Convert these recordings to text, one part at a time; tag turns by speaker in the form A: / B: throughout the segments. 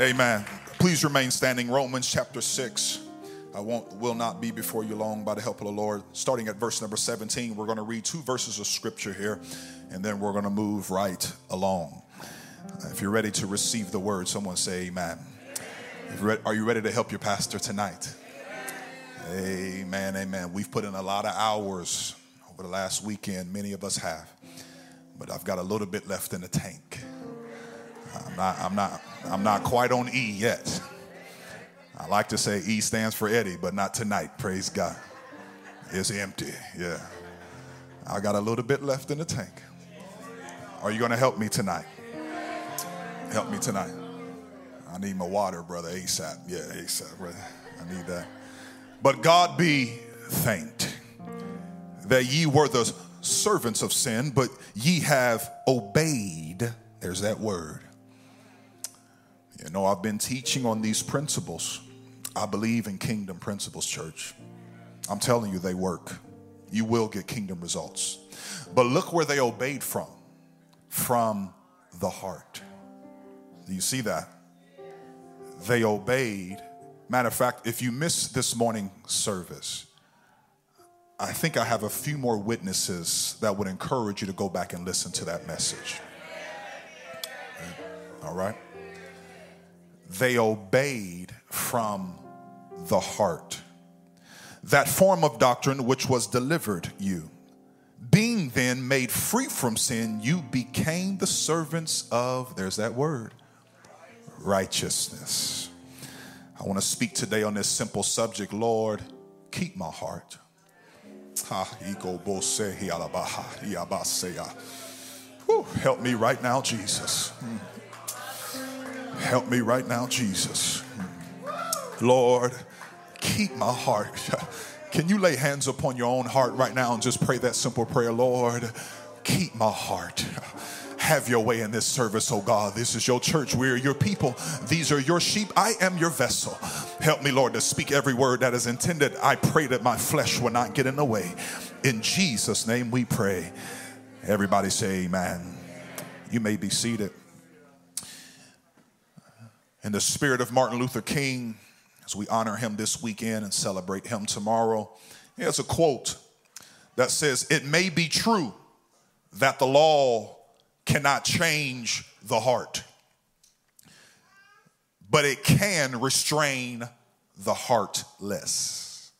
A: Amen. Please remain standing. Romans chapter 6. I won't will not be before you long by the help of the Lord. Starting at verse number 17, we're going to read two verses of scripture here, and then we're going to move right along. If you're ready to receive the word, someone say amen. Are you ready to help your pastor tonight? Amen, amen. We've put in a lot of hours over the last weekend, many of us have, but I've got a little bit left in the tank. I'm not, I'm not, I'm not quite on E yet. I like to say E stands for Eddie, but not tonight. Praise God. It's empty. Yeah. I got a little bit left in the tank. Are you going to help me tonight? Help me tonight. I need my water, brother, ASAP. Yeah, ASAP, brother. I need that. But God be thanked that ye were the servants of sin, but ye have obeyed. There's that word you know, I've been teaching on these principles. I believe in kingdom principles, church. I'm telling you, they work. You will get kingdom results. But look where they obeyed from from the heart. Do you see that? They obeyed. Matter of fact, if you missed this morning service, I think I have a few more witnesses that would encourage you to go back and listen to that message. All right? They obeyed from the heart. That form of doctrine which was delivered you. Being then made free from sin, you became the servants of, there's that word, righteousness. I want to speak today on this simple subject Lord, keep my heart. Help me right now, Jesus. Hmm. Help me right now, Jesus. Lord, keep my heart. Can you lay hands upon your own heart right now and just pray that simple prayer? Lord, keep my heart. Have your way in this service, oh God. This is your church. We are your people. These are your sheep. I am your vessel. Help me, Lord, to speak every word that is intended. I pray that my flesh will not get in the way. In Jesus' name we pray. Everybody say amen. You may be seated in the spirit of Martin Luther King, as we honor him this weekend and celebrate him tomorrow, he has a quote that says, It may be true that the law cannot change the heart, but it can restrain the heartless.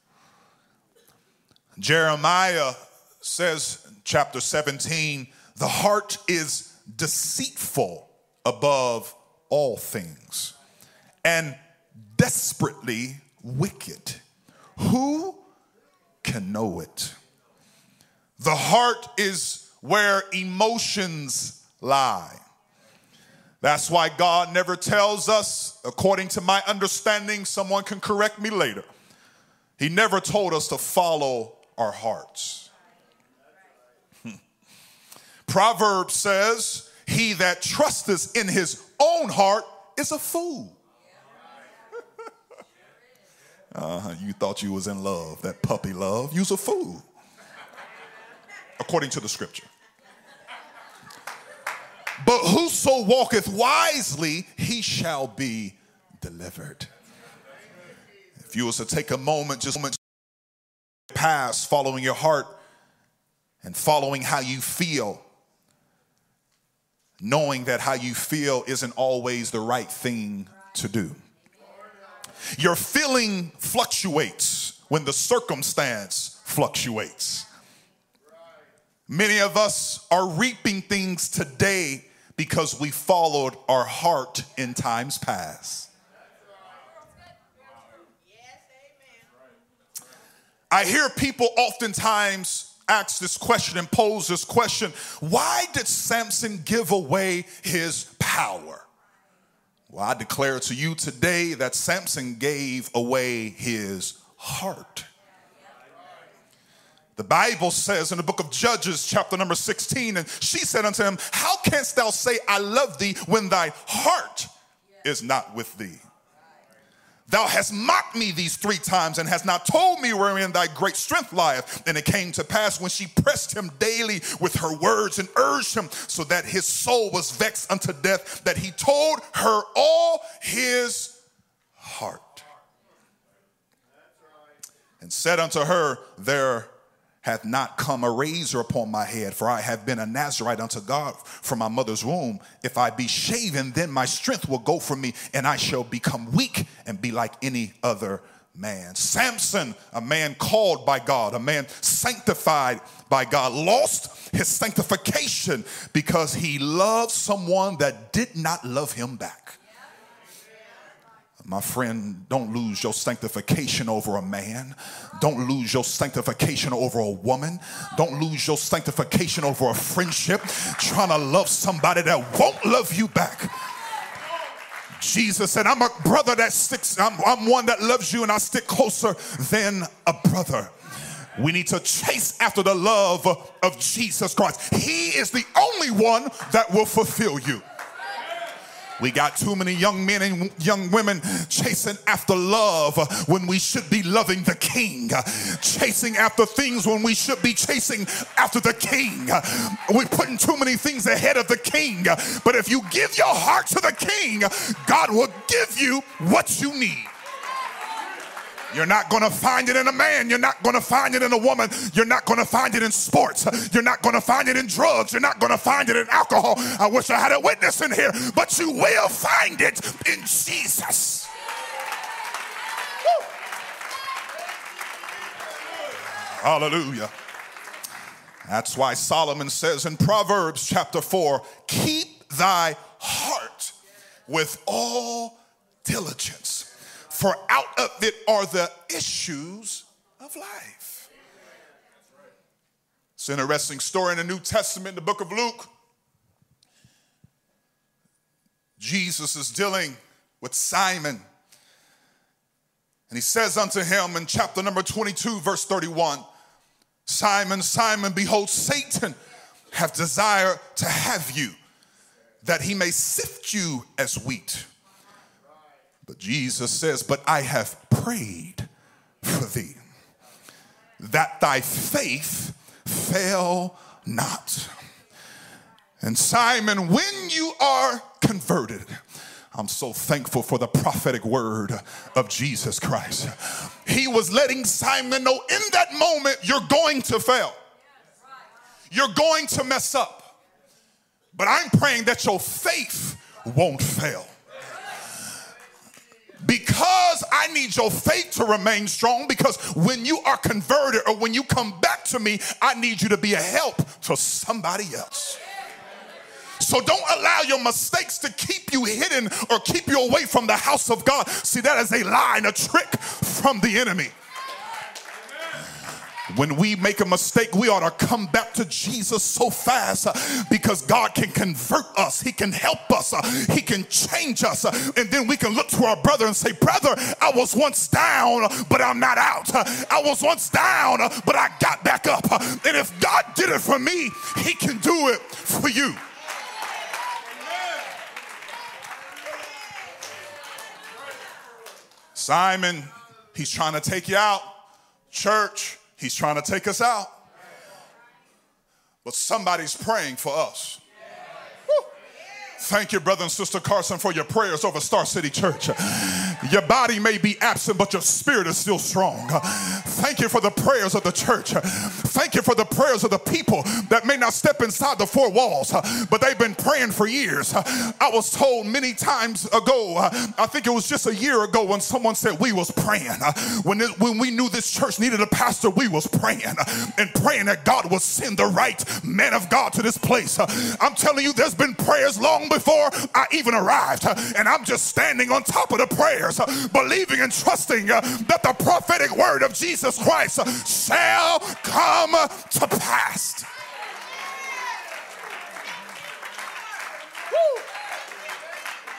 A: Jeremiah says, chapter 17, the heart is deceitful above all things and desperately wicked. Who can know it? The heart is where emotions lie. That's why God never tells us, according to my understanding, someone can correct me later. He never told us to follow our hearts. Proverbs says, He that trusteth in his own heart is a fool. uh, you thought you was in love, that puppy love. You's a fool, according to the scripture. But whoso walketh wisely, he shall be delivered. If you was to take a moment, just a moment, pass following your heart and following how you feel, knowing that how you feel isn't always the right thing to do. Your feeling fluctuates when the circumstance fluctuates. Many of us are reaping things today because we followed our heart in times past. I hear people oftentimes ask this question and pose this question why did Samson give away his power? Well, I declare to you today that Samson gave away his heart. The Bible says in the book of Judges, chapter number 16, and she said unto him, How canst thou say, I love thee, when thy heart is not with thee? Thou hast mocked me these three times and hast not told me wherein thy great strength lieth. And it came to pass when she pressed him daily with her words and urged him, so that his soul was vexed unto death, that he told her all his heart. And said unto her, There hath not come a razor upon my head, for I have been a Nazarite unto God from my mother's womb. If I be shaven, then my strength will go from me, and I shall become weak and be like any other man. Samson, a man called by God, a man sanctified by God, lost his sanctification because he loved someone that did not love him back. My friend, don't lose your sanctification over a man. Don't lose your sanctification over a woman. Don't lose your sanctification over a friendship. Trying to love somebody that won't love you back. Jesus said, I'm a brother that sticks, I'm, I'm one that loves you, and I stick closer than a brother. We need to chase after the love of Jesus Christ. He is the only one that will fulfill you. We got too many young men and young women chasing after love when we should be loving the king, chasing after things when we should be chasing after the king. We're putting too many things ahead of the king. But if you give your heart to the king, God will give you what you need. You're not going to find it in a man. You're not going to find it in a woman. You're not going to find it in sports. You're not going to find it in drugs. You're not going to find it in alcohol. I wish I had a witness in here, but you will find it in Jesus. Woo. Hallelujah. That's why Solomon says in Proverbs chapter 4 keep thy heart with all diligence for out of it are the issues of life. It's an interesting story in the New Testament, the book of Luke. Jesus is dealing with Simon. And he says unto him in chapter number 22, verse 31 Simon, Simon, behold, Satan have desire to have you, that he may sift you as wheat. But Jesus says, But I have prayed for thee, that thy faith fail not. And Simon, when you are converted, I'm so thankful for the prophetic word of Jesus Christ. He was letting Simon know in that moment, you're going to fail. You're going to mess up. But I'm praying that your faith won't fail because I need your faith to remain strong. Because when you are converted or when you come back to me, I need you to be a help to somebody else. So don't allow your mistakes to keep you hidden or keep you away from the house of God. See, that is a lie and a trick from the enemy. When we make a mistake, we ought to come back to Jesus so fast uh, because God can convert us. He can help us. Uh, he can change us. Uh, and then we can look to our brother and say, Brother, I was once down, but I'm not out. I was once down, but I got back up. And if God did it for me, He can do it for you. Simon, he's trying to take you out. Church, He's trying to take us out. But somebody's praying for us. Thank you, brother and sister Carson, for your prayers over Star City Church. Your body may be absent, but your spirit is still strong. Thank you for the prayers of the church. Thank you for the prayers of the people that may not step inside the four walls, but they've been praying for years. I was told many times ago, I think it was just a year ago when someone said we was praying. When, it, when we knew this church needed a pastor, we was praying and praying that God would send the right man of God to this place. I'm telling you, there's been prayers long before I even arrived. And I'm just standing on top of the prayers, uh, believing and trusting uh, that the prophetic word of Jesus Christ uh, shall come to pass.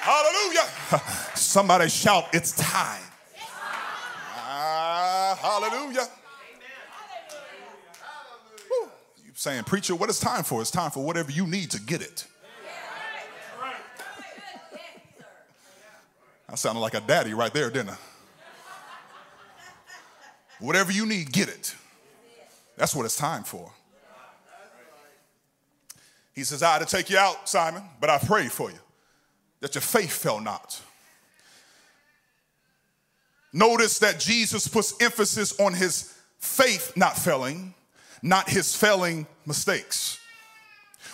A: Hallelujah. Somebody shout, It's time. Uh, hallelujah. You saying, Preacher, what is time for? It's time for whatever you need to get it. I sounded like a daddy right there, didn't I? Whatever you need, get it. That's what it's time for. He says, I had to take you out, Simon, but I prayed for you that your faith fell not. Notice that Jesus puts emphasis on his faith not failing, not his failing mistakes.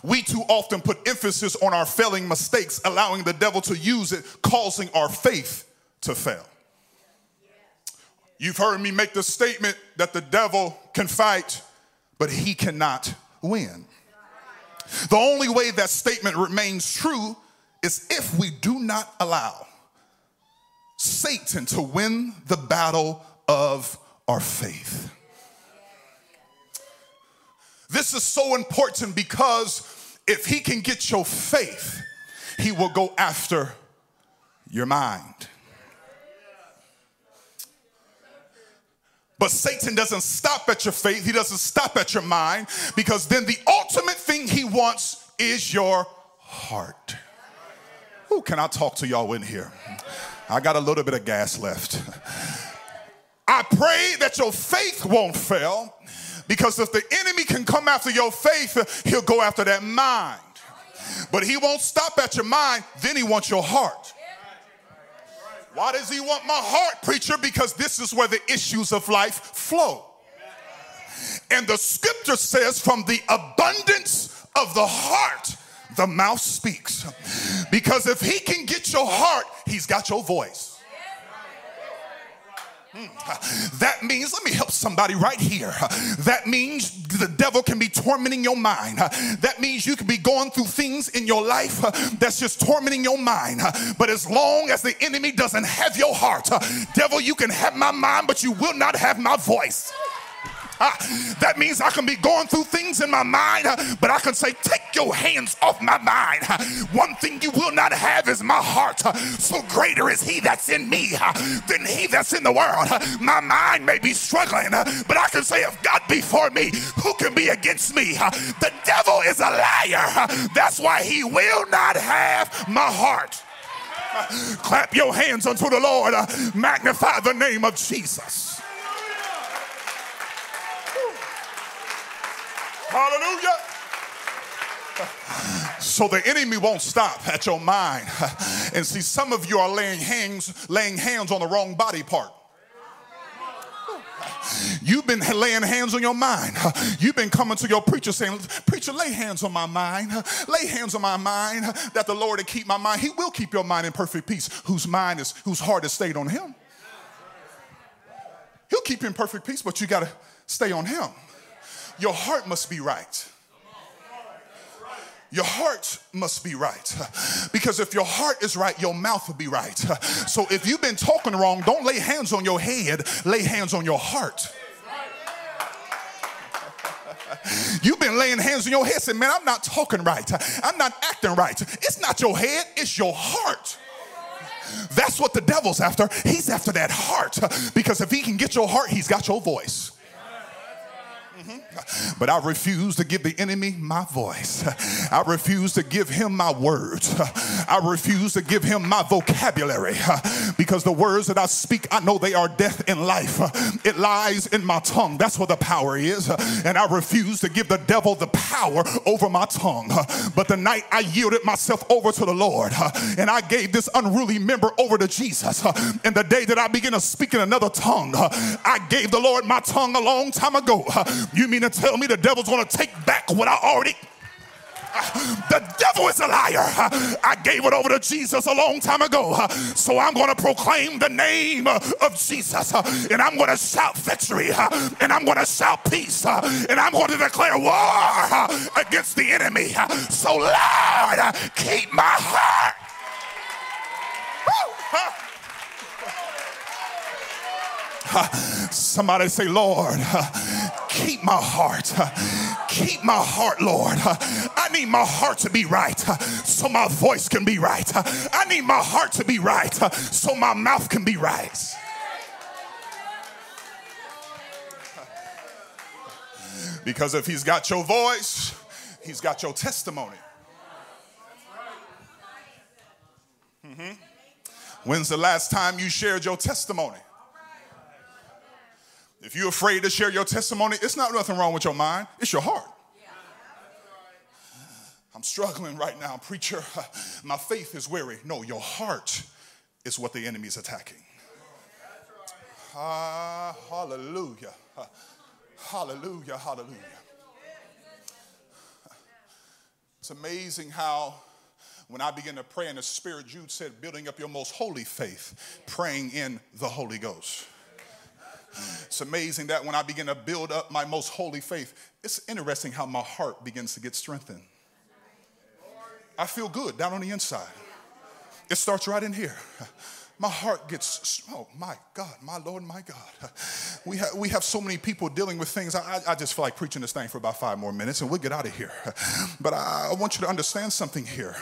A: We too often put emphasis on our failing mistakes, allowing the devil to use it, causing our faith to fail. You've heard me make the statement that the devil can fight, but he cannot win. The only way that statement remains true is if we do not allow Satan to win the battle of our faith. This is so important because if he can get your faith, he will go after your mind. But Satan doesn't stop at your faith, he doesn't stop at your mind because then the ultimate thing he wants is your heart. Who can I talk to y'all in here? I got a little bit of gas left. I pray that your faith won't fail because if the enemy can come after your faith, he'll go after that mind. But he won't stop at your mind, then he wants your heart. Why does he want my heart, preacher? Because this is where the issues of life flow. And the scripture says, from the abundance of the heart, the mouth speaks. Because if he can get your heart, he's got your voice. Mm. That means, let me help somebody right here. That means the devil can be tormenting your mind. That means you can be going through things in your life that's just tormenting your mind. But as long as the enemy doesn't have your heart, devil, you can have my mind, but you will not have my voice. That means I can be going through things in my mind, but I can say, Take your hands off my mind. One thing you will not have is my heart. So greater is He that's in me than He that's in the world. My mind may be struggling, but I can say, If God be for me, who can be against me? The devil is a liar. That's why He will not have my heart. Clap your hands unto the Lord. Magnify the name of Jesus. Hallelujah. So the enemy won't stop at your mind. And see, some of you are laying hands, laying hands on the wrong body part. You've been laying hands on your mind. You've been coming to your preacher saying, Preacher, lay hands on my mind. Lay hands on my mind that the Lord will keep my mind. He will keep your mind in perfect peace, whose mind is, whose heart is stayed on Him. He'll keep you in perfect peace, but you got to stay on Him your heart must be right. Your heart must be right. Because if your heart is right, your mouth will be right. So if you've been talking wrong, don't lay hands on your head, lay hands on your heart. You've been laying hands on your head saying, Man, I'm not talking right. I'm not acting right. It's not your head, it's your heart. That's what the devil's after. He's after that heart. Because if he can get your heart, he's got your voice. Mm-hmm. But I refuse to give the enemy my voice. I refuse to give him my words. I refuse to give him my vocabulary because the words that I speak, I know they are death and life. It lies in my tongue. That's where the power is. And I refuse to give the devil the power over my tongue. But the night I yielded myself over to the Lord and I gave this unruly member over to Jesus, and the day that I began to speak in another tongue, I gave the Lord my tongue a long time ago. You mean to tell me the devil's gonna take back what I already the devil is a liar. I gave it over to Jesus a long time ago. So I'm going to proclaim the name of Jesus. And I'm going to shout victory. And I'm going to shout peace. And I'm going to declare war against the enemy. So, Lord, keep my heart. Somebody say, Lord, keep my heart. Keep my heart, Lord. I need my heart to be right so my voice can be right. I need my heart to be right so my mouth can be right. Because if he's got your voice, he's got your testimony. Mm-hmm. When's the last time you shared your testimony? If you're afraid to share your testimony, it's not nothing wrong with your mind, it's your heart. I'm struggling right now, preacher. My faith is weary. No, your heart is what the enemy is attacking. Ah, hallelujah. Hallelujah, hallelujah. It's amazing how when I begin to pray in the Spirit, Jude said, building up your most holy faith, praying in the Holy Ghost. It's amazing that when I begin to build up my most holy faith, it's interesting how my heart begins to get strengthened. I feel good down on the inside. It starts right in here my heart gets, oh my God, my Lord, my God. We have, we have so many people dealing with things. I, I just feel like preaching this thing for about five more minutes and we'll get out of here. But I, want you to understand something here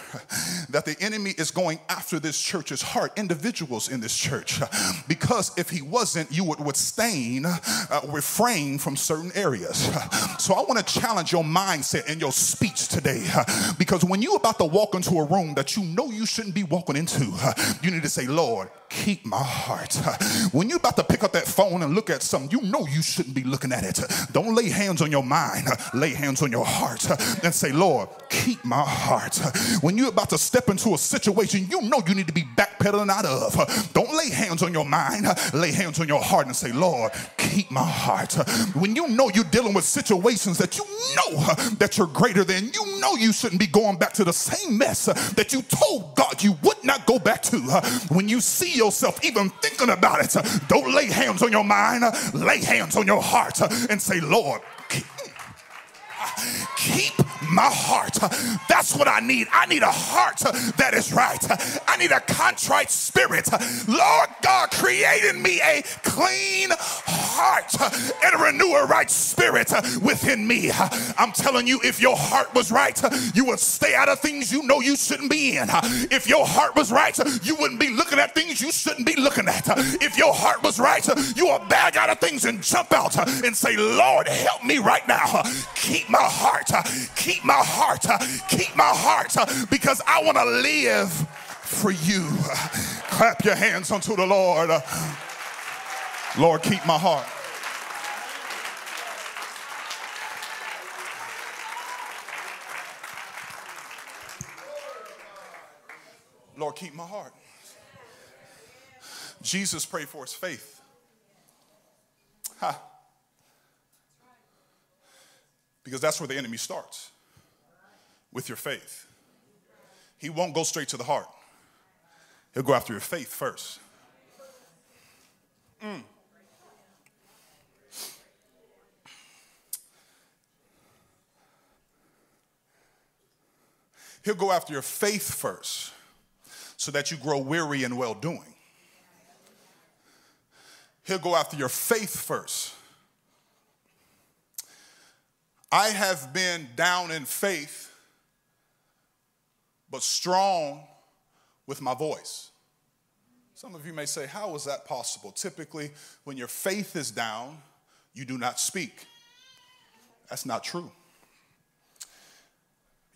A: that the enemy is going after this church's heart, individuals in this church, because if he wasn't, you would withstand, uh, refrain from certain areas. So I want to challenge your mindset and your speech today because when you're about to walk into a room that you know you shouldn't be walking into, you need to say, Lord, Lord, keep my heart. When you're about to pick up that phone and look at something, you know you shouldn't be looking at it. Don't lay hands on your mind, lay hands on your heart and say, Lord, keep my heart. When you're about to step into a situation you know you need to be backpedaling out of, don't lay hands on your mind, lay hands on your heart and say, Lord, keep my heart. When you know you're dealing with situations that you know that you're greater than, you know you shouldn't be going back to the same mess that you told God you would not go back to. When you see yourself even thinking about it, don't lay hands on your mind, lay hands on your heart and say, Lord, keep, my heart. That's what I need. I need a heart that is right. I need a contrite spirit. Lord God, create in me a clean heart and renew a right spirit within me. I'm telling you, if your heart was right, you would stay out of things you know you shouldn't be in. If your heart was right, you wouldn't be looking at things you shouldn't be looking at. If your heart was right, you would bag out of things and jump out and say, Lord, help me right now. Keep my heart. Keep my heart. Keep my heart because I want to live for you. Clap your hands unto the Lord. Lord, keep my heart. Lord, keep my heart. Jesus prayed for his faith. Ha. Because that's where the enemy starts with your faith. He won't go straight to the heart, he'll go after your faith first. Mm. He'll go after your faith first so that you grow weary in well doing. He'll go after your faith first. I have been down in faith, but strong with my voice. Some of you may say, How is that possible? Typically, when your faith is down, you do not speak. That's not true.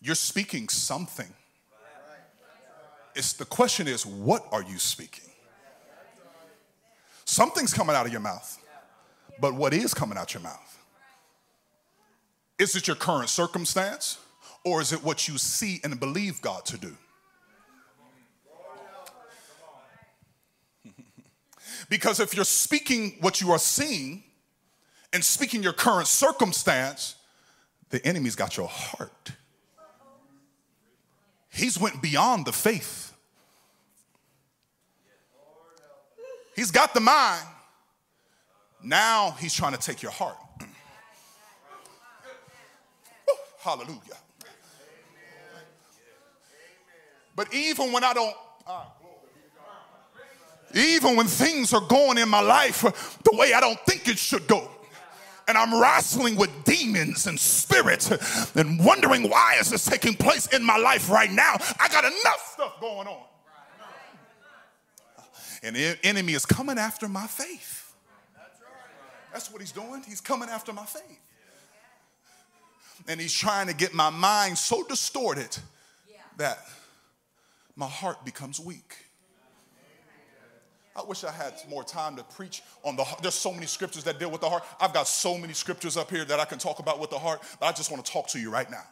A: You're speaking something. It's the question is, what are you speaking? Something's coming out of your mouth, but what is coming out your mouth? Is it your current circumstance, or is it what you see and believe God to do? because if you're speaking what you are seeing and speaking your current circumstance, the enemy's got your heart. He's went beyond the faith. He's got the mind. Now he's trying to take your heart. Hallelujah. But even when I don't, even when things are going in my life the way I don't think it should go, and I'm wrestling with demons and spirits and wondering why is this taking place in my life right now. I got enough stuff going on. And the enemy is coming after my faith. That's what he's doing. He's coming after my faith. And he's trying to get my mind so distorted that my heart becomes weak. I wish I had more time to preach on the heart. There's so many scriptures that deal with the heart. I've got so many scriptures up here that I can talk about with the heart, but I just want to talk to you right now.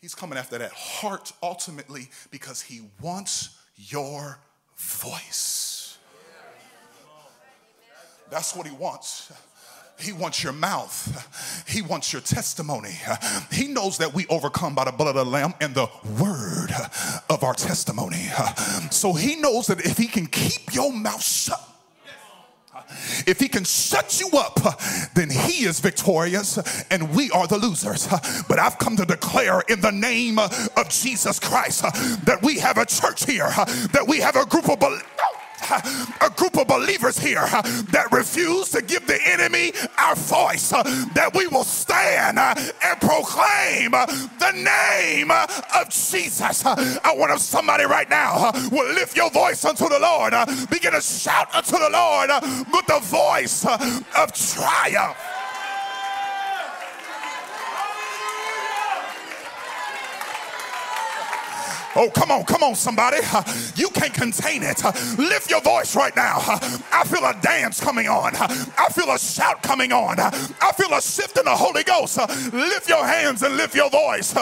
A: He's coming after that heart ultimately because he wants your voice. That's what he wants. He wants your mouth. He wants your testimony. He knows that we overcome by the blood of the Lamb and the word of our testimony. So he knows that if he can keep your mouth shut, if he can shut you up, then he is victorious and we are the losers. But I've come to declare in the name of Jesus Christ that we have a church here, that we have a group of believers a group of believers here that refuse to give the enemy our voice, uh, that we will stand uh, and proclaim uh, the name of Jesus. I want somebody right now will lift your voice unto the Lord, begin to shout unto the Lord with the voice of triumph. Oh, come on, come on, somebody. Uh, you can't contain it. Uh, lift your voice right now. Uh, I feel a dance coming on. I feel a shout coming on. I feel a shift in the Holy Ghost. Lift your hands and lift your voice.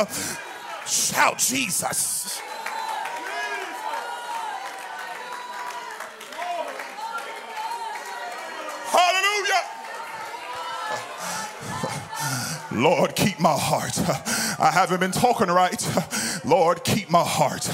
A: Shout Jesus. Hallelujah. Lord, keep my heart. I haven't been talking right. Lord, keep my heart.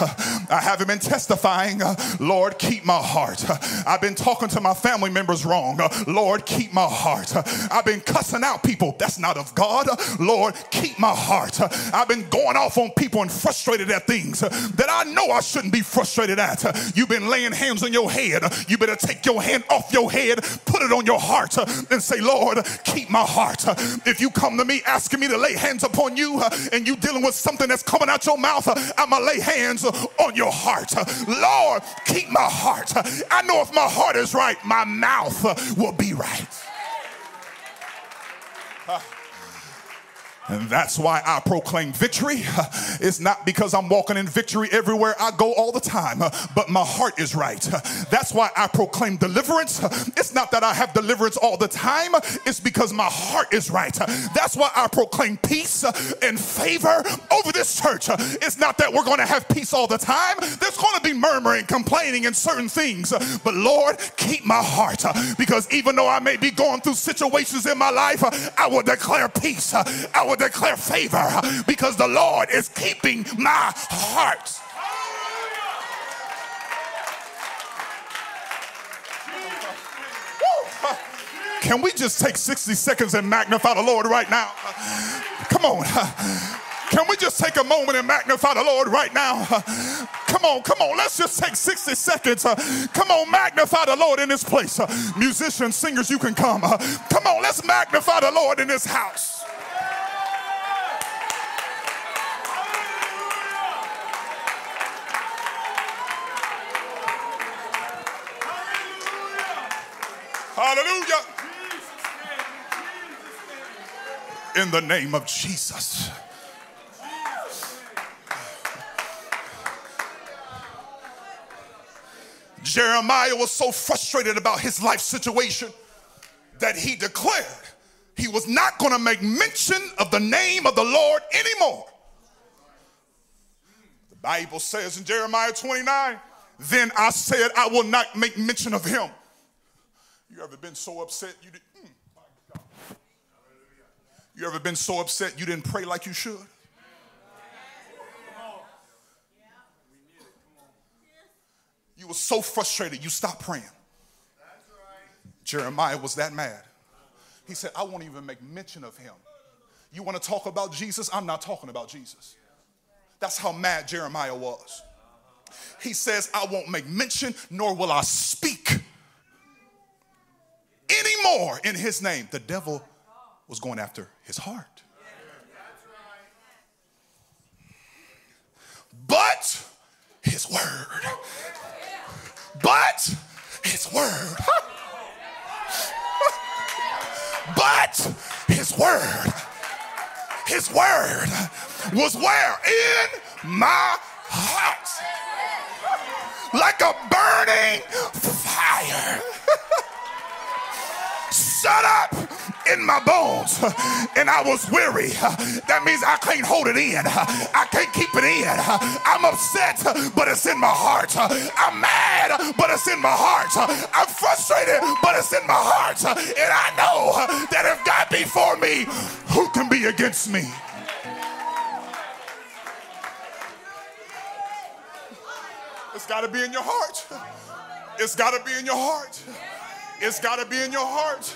A: I haven't been testifying. Lord, keep my heart. I've been talking to my family members wrong. Lord, keep my heart. I've been cussing out people. That's not of God. Lord, keep my heart. I've been going off on people and frustrated at things that I know I shouldn't be frustrated at. You've been laying hands on your head. You better take your hand off your head, put it on your heart, and say, Lord, keep my heart. If you come to me asking me to lay hands upon you and you dealing with something that's coming out your mouth, uh, I'm going to lay hands on your heart. Lord, keep my heart. I know if my heart is right, my mouth will be right. And that's why I proclaim victory. It's not because I'm walking in victory everywhere I go all the time, but my heart is right. That's why I proclaim deliverance. It's not that I have deliverance all the time, it's because my heart is right. That's why I proclaim peace and favor over this church. It's not that we're going to have peace all the time, there's going to be murmuring, complaining, and certain things. But Lord, keep my heart because even though I may be going through situations in my life, I will declare peace. I will will declare favor because the Lord is keeping my heart. Can we just take 60 seconds and magnify the Lord right now? Come on. Can we just take a moment and magnify the Lord right now? Come on, come on. Let's just take 60 seconds. Come on, magnify the Lord in this place. Musicians, singers, you can come. Come on, let's magnify the Lord in this house. Hallelujah. In the name of Jesus. Jeremiah was so frustrated about his life situation that he declared he was not going to make mention of the name of the Lord anymore. The Bible says in Jeremiah 29, then I said, I will not make mention of him. You ever been so upset you did? Mm, you ever been so upset you didn't pray like you should? You were so frustrated you stopped praying. Jeremiah was that mad. He said, I won't even make mention of him. You want to talk about Jesus? I'm not talking about Jesus. That's how mad Jeremiah was. He says, I won't make mention, nor will I speak anymore in his name. The devil was going after his heart. But his word. But his word. But his word. His word was where? In my heart. like a burning fire. Shut up in my bones and I was weary. That means I can't hold it in. I can't keep it in. I'm upset, but it's in my heart. I'm mad, but it's in my heart. I'm frustrated, but it's in my heart. And I know that if God be for me, who can be against me? It's got to be in your heart. It's got to be in your heart. It's got to be in your heart.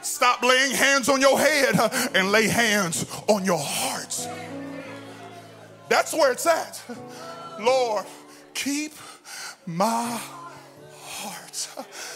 A: Stop laying hands on your head and lay hands on your heart. That's where it's at. Lord, keep my heart.